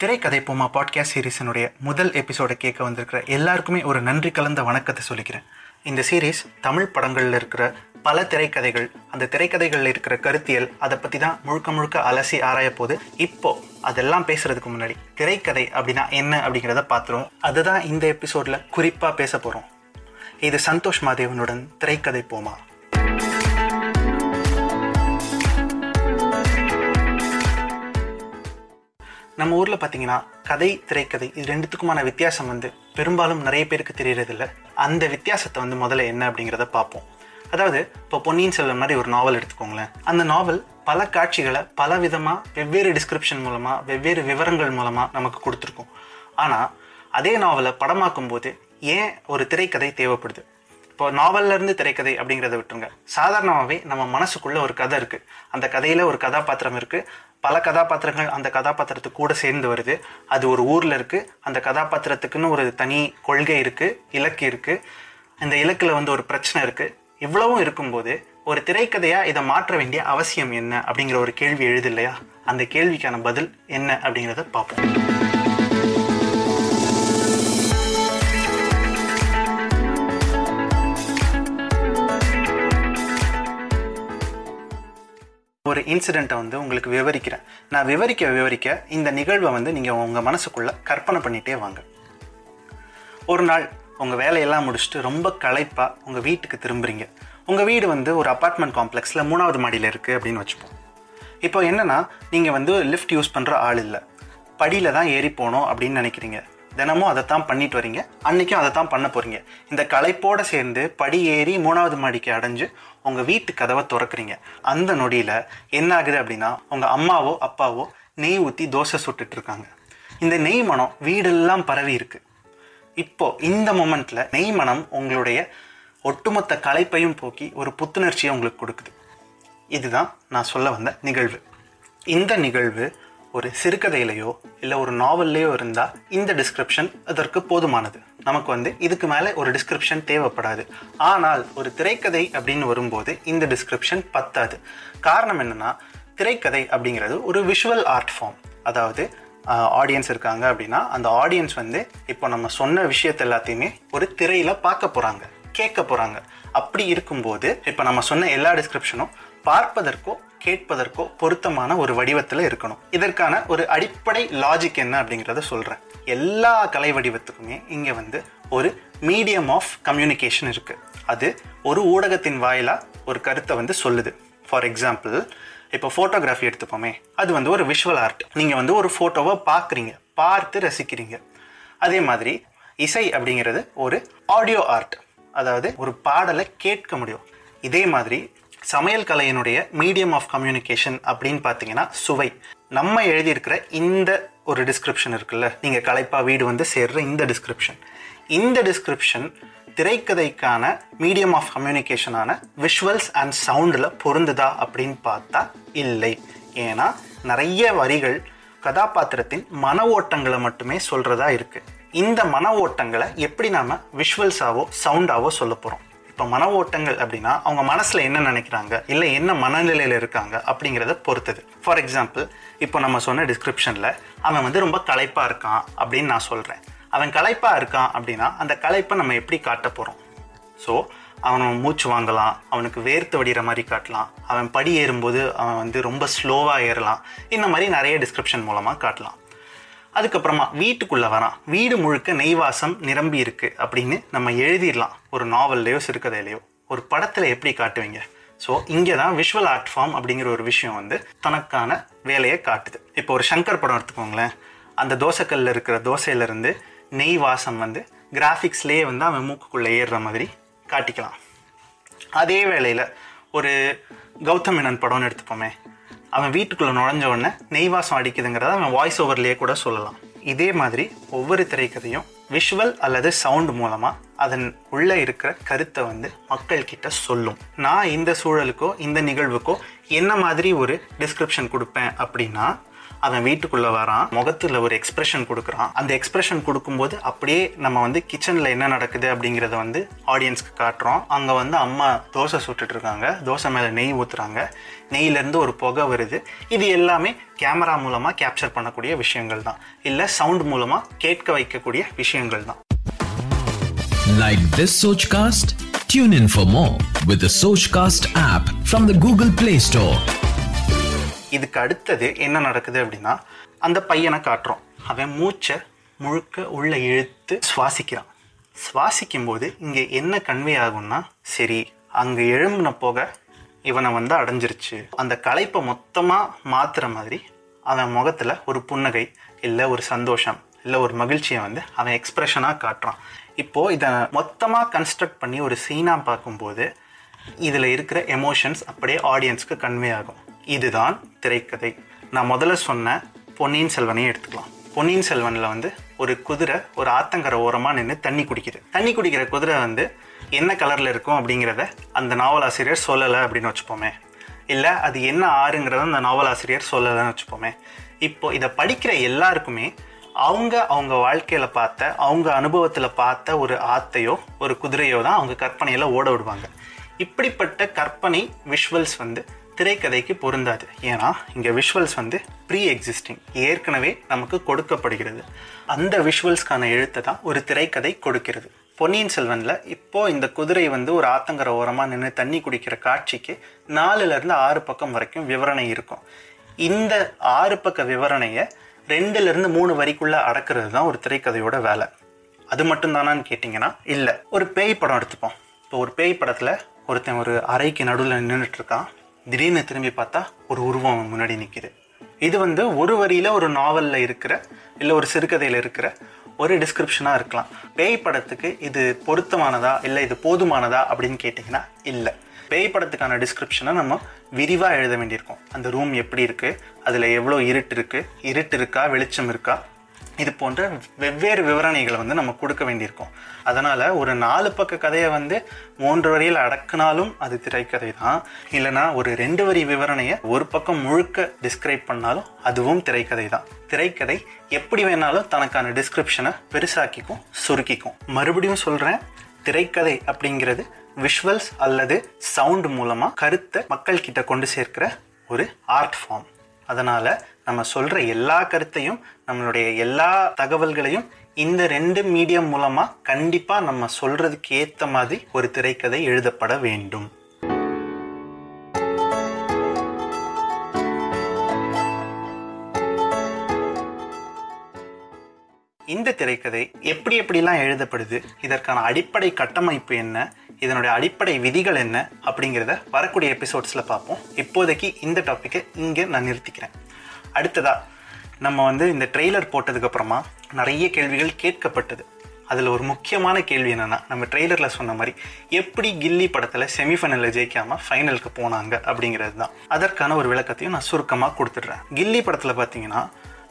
திரைக்கதை போமா பாட்காஸ்ட் சீரீஸினுடைய முதல் எபிசோடை கேட்க வந்திருக்கிற எல்லாருக்குமே ஒரு நன்றி கலந்த வணக்கத்தை சொல்லிக்கிறேன். இந்த சீரீஸ் தமிழ் படங்களில் இருக்கிற பல திரைக்கதைகள் அந்த திரைக்கதைகளில் இருக்கிற கருத்தியல் அதை பற்றி தான் முழுக்க முழுக்க அலசி ஆராய போது இப்போ அதெல்லாம் பேசுறதுக்கு முன்னாடி திரைக்கதை அப்படின்னா என்ன அப்படிங்கிறத பார்த்துருவோம். அதுதான் இந்த எபிசோடில் குறிப்பாக பேச போகிறோம் இது சந்தோஷ் மாதேவனுடன் திரைக்கதை போமா நம்ம ஊரில் பார்த்தீங்கன்னா கதை திரைக்கதை இது ரெண்டுத்துக்குமான வித்தியாசம் வந்து பெரும்பாலும் நிறைய பேருக்கு தெரியறதில்ல. அந்த வித்தியாசத்தை வந்து முதல்ல என்ன அப்படிங்கிறத பார்ப்போம். அதாவது இப்போ பொன்னியின் செல்வன் மாதிரி ஒரு நாவல் எடுத்துக்கோங்களேன். அந்த நாவல் பல காட்சிகளை பல விதமாக வெவ்வேறு டிஸ்கிரிப்ஷன் மூலமாக வெவ்வேறு விவரங்கள் மூலமாக நமக்கு கொடுத்துருக்கோம். ஆனால் அதே நாவலை படமாக்கும் போது ஏன் ஒரு திரைக்கதை தேவைப்படுது? இப்போ நாவல்ல இருந்து திரைக்கதை அப்படிங்கிறத விட்டுருங்க. சாதாரணமாகவே நம்ம மனசுக்குள்ளே ஒரு கதை இருக்குது அந்த கதையில் ஒரு கதாபாத்திரம் இருக்குது பல கதாபாத்திரங்கள் அந்த கதாபாத்திரத்துக்கு கூட சேர்ந்து வருது. அது ஒரு ஊரில் இருக்குது அந்த கதாபாத்திரத்துக்குன்னு ஒரு தனி கொள்கை இருக்குது இலக்கு இருக்குது அந்த இலக்கில் வந்து ஒரு பிரச்சனை இருக்குது இவ்வளவும் இருக்கும்போது ஒரு திரைக்கதையாக இதை மாற்ற வேண்டிய அவசியம் என்ன அப்படிங்கிற ஒரு கேள்வி எழுது இல்லையா? அந்த கேள்விக்கான பதில் என்ன அப்படிங்கிறத பார்ப்போம். ஒரு இன்சிடெண்ட்டை வந்து உங்களுக்கு விவரிக்கிறேன். நான் விவரிக்க விவரிக்க இந்த நிகழ்வை வந்து நீங்கள் உங்கள் மனசுக்குள்ள கற்பனை பண்ணிகிட்டே வாங்க. ஒரு நாள் உங்கள் வேலையெல்லாம் முடிச்சுட்டு ரொம்ப களைப்பாக உங்கள் வீட்டுக்கு திரும்புறீங்க. உங்கள் வீடு வந்து ஒரு அப்பார்ட்மெண்ட் காம்ப்ளெக்ஸில் மூணாவது மாடியில் இருக்குது அப்படின்னு வச்சுப்போம். இப்போ என்னென்னா நீங்கள் வந்து லிஃப்ட் யூஸ் பண்ணுற ஆள் இல்லை. படியில் தான் ஏறி போகணும் அப்படின்னு நினைக்கிறீங்க. தினமும் அதை தான் பண்ணிட்டு வரீங்க. அன்றைக்கும் அதை தான் பண்ண போகிறீங்க இந்த களைப்போடு சேர்ந்து படி ஏறி மூணாவது மாடிக்கு அடைஞ்சு உங்கள் வீட்டு கதவை திறக்கிறீங்க. அந்த நொடியில் என்ன ஆகுது அப்படின்னா உங்கள் அம்மாவோ அப்பாவோ நெய் ஊற்றி தோசை சுட்டுட்ருக்காங்க இந்த நெய் மனம் வீடெல்லாம் பரவி இருக்கு. இப்போது இந்த மொமெண்ட்டில் நெய் மனம் உங்களுடைய ஒட்டுமொத்த களைப்பையும் போக்கி ஒரு புத்துணர்ச்சியை உங்களுக்கு கொடுக்குது. இதுதான் நான் சொல்ல வந்த நிகழ்வு. இந்த நிகழ்வு ஒரு சிறுகதையிலையோ இல்லை ஒரு நாவல்லையோ இருந்தால் இந்த டிஸ்கிரிப்ஷன் அதற்கு போதுமானது. நமக்கு வந்து இதுக்கு மேலே ஒரு டிஸ்கிரிப்ஷன் தேவைப்படாது. ஆனால் ஒரு திரைக்கதை அப்படின்னு வரும்போது இந்த டிஸ்கிரிப்ஷன் பத்தாது. காரணம் என்னன்னா திரைக்கதை அப்படிங்கிறது ஒரு விஷுவல் ஆர்ட் ஃபார்ம் அதாவது ஆடியன்ஸ் இருக்காங்க அப்படின்னா அந்த ஆடியன்ஸ் வந்து இப்போ நம்ம சொன்ன விஷயத்த எல்லாத்தையுமே ஒரு திரையில் பார்க்க போகிறாங்க கேட்க போகிறாங்க அப்படி இருக்கும்போது இப்போ நம்ம சொன்ன எல்லா டிஸ்கிரிப்ஷனும் பார்ப்பதற்கோ கேட்பதற்கோ பொருத்தமான ஒரு வடிவத்தில் இருக்கணும். இதற்கான ஒரு அடிப்படை லாஜிக் என்ன அப்படிங்கிறத சொல்கிறேன் எல்லா கலை வடிவத்துக்குமே இங்கே வந்து ஒரு மீடியம் ஆஃப் கம்யூனிகேஷன் இருக்குது அது ஒரு ஊடகத்தின் வாயிலாக ஒரு கருத்தை வந்து சொல்லுது. ஃபார் எக்ஸாம்பிள் இப்போ ஃபோட்டோகிராஃபி எடுத்துப்போமே. அது வந்து ஒரு விஷுவல் ஆர்ட் நீங்கள் வந்து ஒரு ஃபோட்டோவை பார்க்குறீங்க. பார்த்து ரசிக்கிறீங்க. அதே மாதிரி இசை அப்படிங்கிறது ஒரு ஆடியோ ஆர்ட் அதாவது ஒரு பாடலை கேட்க முடியும். இதே மாதிரி சமையல் கலையினுடைய மீடியம் ஆஃப் கம்யூனிகேஷன் அப்படின்னு பார்த்தீங்கன்னா சுவை. நம்ம எழுதியிருக்கிற இந்த ஒரு டிஸ்கிரிப்ஷன் இருக்குல்ல நீங்கள் கலைப்பா வீடு வந்து சேர்ற இந்த டிஸ்கிரிப்ஷன் இந்த டிஸ்கிரிப்ஷன் திரைக்கதைக்கான மீடியம் ஆஃப் கம்யூனிகேஷனான விஷுவல்ஸ் அண்ட் சவுண்டில் பொருந்துதா அப்படின்னு பார்த்தா இல்லை. ஏன்னா நிறைய வரிகள் கதாபாத்திரத்தின் மன ஓட்டங்களை மட்டுமே சொல்கிறதா இருக்குது இந்த மன ஓட்டங்களை எப்படி நாம விஷுவல்ஸாவோ சவுண்டாவோ சொல்ல போகிறோம் இப்போ மன ஓட்டங்கள் அப்படின்னா அவங்க மனசில் என்ன நினைக்கிறாங்க? இல்லை என்ன மனநிலையில் இருக்காங்க? அப்படிங்கிறத பொறுத்தது. ஃபார் எக்ஸாம்பிள் இப்போ நம்ம சொன்ன டிஸ்கிரிப்ஷனில் அவன் வந்து ரொம்ப களைப்பாக இருக்கான் அப்படின்னு நான் சொல்கிறேன் அவன் களைப்பாக இருக்கான் அப்படின்னா அந்த களைப்பை நம்ம எப்படி காட்ட போகிறோம் ஸோ அவன் மூச்சு வாங்கலாம் அவனுக்கு வேர்த்து வடிகிற மாதிரி காட்டலாம் அவன் படி ஏறும்போது அவன் வந்து ரொம்ப ஸ்லோவாக ஏறலாம் இந்த மாதிரி நிறைய டிஸ்கிரிப்ஷன் மூலமாக காட்டலாம். அதுக்கப்புறமா வீட்டுக்குள்ளே வரான். வீடு முழுக்க நெய்வாசம் நிரம்பி இருக்கு அப்படின்னு நம்ம எழுதிடலாம். ஒரு நாவல்லையோ சிறுகதையிலையோ. ஒரு படத்தில் எப்படி காட்டுவீங்க? ஸோ இங்கே தான் விஷுவல் ஆர்ட் ஃபார்ம் அப்படிங்கிற ஒரு விஷயம் வந்து தனக்கான வேலையை காட்டுது. இப்போ ஒரு சங்கர் படம் எடுத்துக்கோங்களேன். அந்த தோசைக்கல்ல இருக்கிற தோசையிலேருந்து நெய் வாசம் வந்து கிராஃபிக்ஸ்லேயே வந்து அவன் மூக்குக்குள்ளே ஏறுற மாதிரி காட்டிக்கலாம். அதே வேளையில் ஒரு கௌதம் மேனன் படம்னு எடுத்துப்போமே. அவன் வீட்டுக்குள்ளே நுழைஞ்ச உடனே நெய் வாசம் அடிக்குதுங்கிறத அவன் வாய்ஸ் ஓவர்லேயே கூட சொல்லலாம். இதே மாதிரி ஒவ்வொரு திரைக்கதையும் விஷுவல் அல்லது சவுண்ட் மூலமாக அதன் உள்ளே இருக்கிற கருத்தை வந்து மக்கள் கிட்ட சொல்லும். நான் இந்த சூழலுக்கோ இந்த நிகழ்வுக்கோ என்ன மாதிரி ஒரு டிஸ்கிரிப்ஷன் கொடுப்பேன் அப்படின்னா அவன் வீட்டுக்குள்ள வரான் முகத்துல ஒரு எக்ஸ்பிரஷன் கொடுக்குறான். அந்த எக்ஸ்பிரஷன் கொடுக்கும்போது அப்படியே நம்ம வந்து கிச்சன்ல என்ன நடக்குது அப்படிங்கிறத வந்து ஆடியன்ஸ்க்கு காட்டுறோம். அங்க வந்து அம்மா தோசை சுட்டுட்டு இருக்காங்க. தோசை மேல நெய் ஊத்துறாங்க. நெய்ல இருந்து ஒரு புகை வருது. இது எல்லாமே கேமரா மூலமா கேப்சர் பண்ணக்கூடிய விஷயங்கள் தான். இல்ல சவுண்ட் மூலமா கேட்க வைக்கக்கூடிய விஷயங்கள் தான். Like this Sochcast? Tune in for more with the Sochcast app from the Google Play Store. இதுக்கு அடுத்தது என்ன நடக்குது அப்படின்னா அந்த பையனை காட்டுறோம். அவன் மூச்சை முழுக்க உள்ளே இழுத்து சுவாசிக்கிறான். சுவாசிக்கும் போது இங்கே என்ன கன்வே ஆகும்னா சரி அங்கே எழும்பின போக இவனை வந்து அடைஞ்சிருச்சு. அந்த களைப்பை மொத்தமாக மாற்றுற மாதிரி அவன் முகத்தில் ஒரு புன்னகை இல்லை ஒரு சந்தோஷம் இல்லை ஒரு மகிழ்ச்சியை வந்து அவன் எக்ஸ்ப்ரெஷனாக காட்டுறான். இப்போது இதை மொத்தமாக கன்ஸ்ட்ரக்ட் பண்ணி ஒரு சீனாக பார்க்கும்போது இதில் இருக்கிற எமோஷன்ஸ் அப்படியே ஆடியன்ஸ்க்கு கன்வே ஆகும். இதுதான் திரைக்கதை. நான் முதல்ல சொன்ன பொன்னியின் செல்வனையும் எடுத்துக்கலாம். பொன்னியின் செல்வனில் வந்து ஒரு குதிரை ஒரு ஆத்தங்கரை ஓரமாக நின்று தண்ணி குடிக்குது. தண்ணி குடிக்கிற குதிரை வந்து என்ன கலரில் இருக்கும் அப்படிங்கிறத அந்த நாவலாசிரியர் சொல்லலை அப்படின்னு வச்சுப்போமே. இல்லை அது என்ன ஆறுங்கிறத அந்த நாவலாசிரியர் சொல்லலைன்னு வச்சுப்போமே. இப்போ இதை படிக்கிற எல்லாருக்குமே அவங்க அவங்க வாழ்க்கையில் பார்த்த அவங்க அனுபவத்தில் பார்த்த ஒரு ஆத்தையோ ஒரு குதிரையோ தான் அவங்க கற்பனையில் ஓட விடுவாங்க. இப்படிப்பட்ட கற்பனை விஷுவல்ஸ் வந்து திரைக்கதைக்கு பொருந்தாது. ஏன்னா இங்கே விஷுவல்ஸ் வந்து ப்ரீ எக்ஸிஸ்டிங் ஏற்கனவே நமக்கு கொடுக்கப்படுகிறது. அந்த விஷுவல்ஸ்க்கான எழுத்தை தான் ஒரு திரைக்கதை கொடுக்கிறது. பொன்னியின் செல்வனில் இப்போது இந்த குதிரை வந்து ஒரு ஆத்தங்கர ஓரமாக நின்று தண்ணி குடிக்கிற காட்சிக்கு நாலுலேருந்து ஆறு பக்கம் வரைக்கும் விவரணை இருக்கும். இந்த ஆறு பக்க விவரணையை ரெண்டுலேருந்து மூணு வரிக்குள்ளே அடக்கிறது தான் ஒரு திரைக்கதையோட வேலை. அது மட்டும்தானான்னு கேட்டிங்கன்னா இல்லை. ஒரு பேய் படம் எடுத்துப்போம். இப்போ ஒரு பேய் படத்தில் ஒருத்தன் ஒரு அறைக்கு நடுவில் நின்றுட்டு இருக்கான். திடீர்னு திரும்பி பார்த்தா ஒரு உருவம் அவன் முன்னாடி நிற்கிது இது வந்து ஒரு வரியில் ஒரு நாவலில் இருக்கிற இல்லை ஒரு சிறுகதையில் இருக்கிற ஒரு டிஸ்கிரிப்ஷனாக இருக்கலாம். பேய் படத்துக்கு இது பொருத்தமானதா இல்லை இது போதுமானதா அப்படின்னு கேட்டிங்கன்னா இல்லை. பேய் படத்துக்கான டிஸ்கிரிப்ஷனை நம்ம விரிவாக எழுத வேண்டியிருக்கோம். அந்த ரூம் எப்படி இருக்குது அதில் எவ்வளோ இருட்டு இருக்குது இருட்டு இருக்கா? வெளிச்சம் இருக்கா? இது போன்ற வெவ்வேறு விவரணைகளை வந்து நம்ம கொடுக்க வேண்டியிருக்கும். அதனால் ஒரு நாலு பக்க கதையை வந்து மூன்று வரியில் அடக்குனாலும் அது திரைக்கதை தான் இல்லைனா ஒரு ரெண்டு வரி விவரணையை ஒரு பக்கம் முழுக்க டிஸ்கிரைப் பண்ணாலும் அதுவும் திரைக்கதை தான் திரைக்கதை எப்படி வேணாலும் தனக்கான டிஸ்கிரிப்ஷனை பெருசாக்கிக்கும் சுருக்கிக்கும். மறுபடியும் சொல்கிறேன் திரைக்கதை அப்படிங்கிறது விஷுவல்ஸ் அல்லது சவுண்ட் மூலமாக கருத்தை மக்கள் கிட்ட கொண்டு சேர்க்கிற ஒரு ஆர்ட் ஃபார்ம் அதனால் நம்ம சொல்கிற எல்லா கருத்தையும் நம்மளுடைய எல்லா தகவல்களையும் இந்த ரெண்டு மீடியம் மூலமாக கண்டிப்பாக நம்ம சொல்கிறதுக்கு ஏற்ற மாதிரி ஒரு திரைக்கதை எழுதப்பட வேண்டும். இந்த திரைக்கதை எப்படி எப்படிலாம் எழுதப்படுது இதற்கான அடிப்படை கட்டமைப்பு என்ன இதனுடைய அடிப்படை விதிகள் என்ன அப்படிங்கிறத வரக்கூடிய எபிசோட்ஸில் பார்ப்போம். இப்போதைக்கு இந்த டாப்பிக்கை இங்கே நான் நிறுத்திக்கிறேன். அடுத்ததாக நம்ம வந்து இந்த ட்ரெய்லர் போட்டதுக்கப்புறமா நிறைய கேள்விகள் கேட்கப்பட்டது. அதில் ஒரு முக்கியமான கேள்வி என்னென்னா நம்ம ட்ரெய்லரில் சொன்ன மாதிரி எப்படி கில்லி படத்தில் செமிஃபைனலில் ஜெயிக்காமல் ஃபைனலுக்கு போனாங்க அப்படிங்கிறது தான். அதற்கான ஒரு விளக்கத்தையும் நான் சுருக்கமாக கொடுத்துட்றேன். கில்லி படத்தில் பார்த்தீங்கன்னா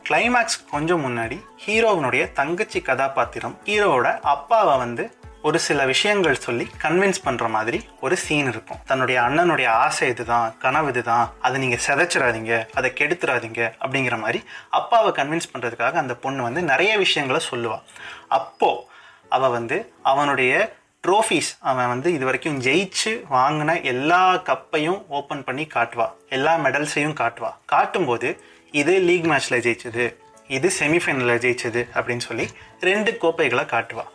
கிளைமேக்ஸ் கொஞ்சம் முன்னாடி ஹீரோவினுடைய தங்கச்சி கதாபாத்திரம் ஹீரோவோட அப்பாவை வந்து ஒரு சில விஷயங்கள் சொல்லி கன்வின்ஸ் பண்ணுற மாதிரி ஒரு சீன் இருக்கும். தன்னுடைய அண்ணனுடைய ஆசை இதுதான் கனவு இதுதான் அதை நீங்கள் செதைச்சிடாதீங்க அதை கெடுத்துறாதீங்க அப்படிங்கிற மாதிரி அப்பாவை கன்வின்ஸ் பண்ணுறதுக்காக அந்த பொண்ணு வந்து நிறைய விஷயங்களை சொல்லுவாள் அப்போது அவள் வந்து அவனுடைய ட்ரோஃபீஸ் அவன் வந்து இது வரைக்கும் ஜெயிச்சு வாங்கின எல்லா கப்பையும் ஓப்பன் பண்ணி காட்டுவா. எல்லா மெடல்ஸையும் காட்டுவா. காட்டும்போது இது லீக் மேட்ச்சில் ஜெயிச்சது இது செமிஃபைனலில் ஜெயிச்சது அப்படின்னு சொல்லி ரெண்டு கோப்பைகளை காட்டுவா.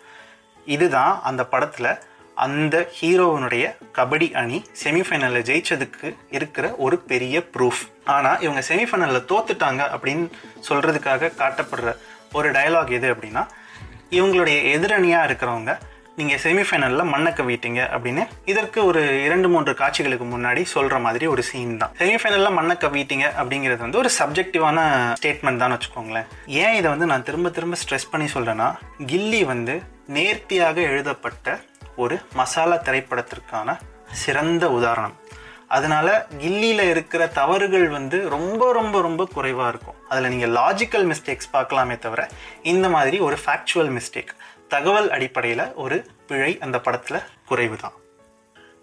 இதுதான் அந்த படத்தில் அந்த ஹீரோவினுடைய கபடி அணி செமிஃபைனலில் ஜெயிச்சதுக்கு இருக்கிற ஒரு பெரிய ப்ரூஃப் ஆனால் இவங்க செமிஃபைனலில் தோத்துட்டாங்க அப்படின்னு சொல்கிறதுக்காக காட்டப்படுற ஒரு டயலாக் எது அப்படின்னா இவங்களுடைய எதிரணியாக இருக்கிறவங்க நீங்கள் செமிஃபைனலில் மண்ணை கவிட்டீங்க அப்படின்னு இதற்கு ஒரு இரண்டு மூன்று காட்சிகளுக்கு முன்னாடி சொல்கிற மாதிரி ஒரு சீன் தான். செமிஃபைனலில் மண்ணை கவிட்டீங்க அப்படிங்கிறது வந்து ஒரு சப்ஜெக்டிவான ஸ்டேட்மெண்ட் தான் வச்சுக்கோங்களேன். ஏன் இதை வந்து நான் திரும்ப திரும்ப ஸ்ட்ரெஸ் பண்ணி சொல்கிறேன்னா கில்லி வந்து நேர்த்தியாக எழுதப்பட்ட ஒரு மசாலா திரைப்படத்திற்கான சிறந்த உதாரணம். அதனால கில்லியில் இருக்கிற தவறுகள் வந்து ரொம்ப ரொம்ப ரொம்ப குறைவாக இருக்கும். அதில் நீங்கள் லாஜிக்கல் மிஸ்டேக்ஸ் பார்க்கலாமே தவிர இந்த மாதிரி ஒரு ஃபேக்சுவல் மிஸ்டேக் தகவல் அடிப்படையில் ஒரு பிழை அந்த படத்தில் குறைவு தான்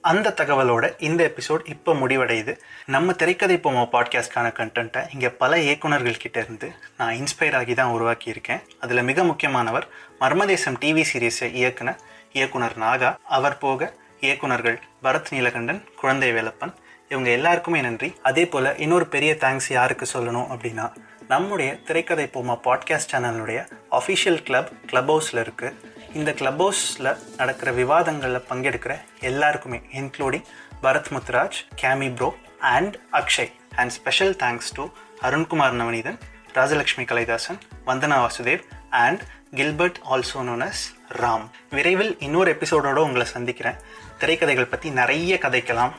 அந்த தகவலோட இந்த எபிசோட் இப்போ முடிவடையுது. நம்ம திரைக்கதை போமோ பாட்காஸ்ட்கான கண்டென்ட்டை இங்கே பல இயக்குநர்கள் கிட்ட இருந்து நான் இன்ஸ்பயர் ஆகி தான் உருவாக்கியிருக்கேன். அதில் மிக முக்கியமானவர் மர்மதேசம் டிவி சீரீஸை இயக்குன இயக்குனர் நாகா. அவர் போக இயக்குனர்கள் பரத் நீலகண்டன் குழந்தை வேலப்பன். இவங்க எல்லாருக்குமே நன்றி. அதே போல் இன்னொரு பெரிய தேங்க்ஸ் யாருக்கு சொல்லணும் அப்படின்னா நம்முடைய திரைக்கதை போமா பாட்காஸ்ட் சேனலுடைய அஃபிஷியல் கிளப் கிளப் ஹவுஸில் இருக்குது இந்த கிளப் ஹவுஸில் நடக்கிற விவாதங்களில் பங்கெடுக்கிற எல்லாருக்குமே including Bharat Muthraj கேமி bro and Akshay. And special thanks to Arunkumar Navaneethan Rajalakshmi Kalaidasan Vandana Vasudev and Gilbert also known as Ram. விரைவில் இன்னொரு எபிசோடோடு உங்களை சந்திக்கிறேன். திரைக்கதைகள் பற்றி நிறைய கதைக்கலாம்.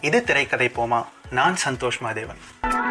இது திரைக்கதை போமா. நான் சந்தோஷ் மாதேவன்.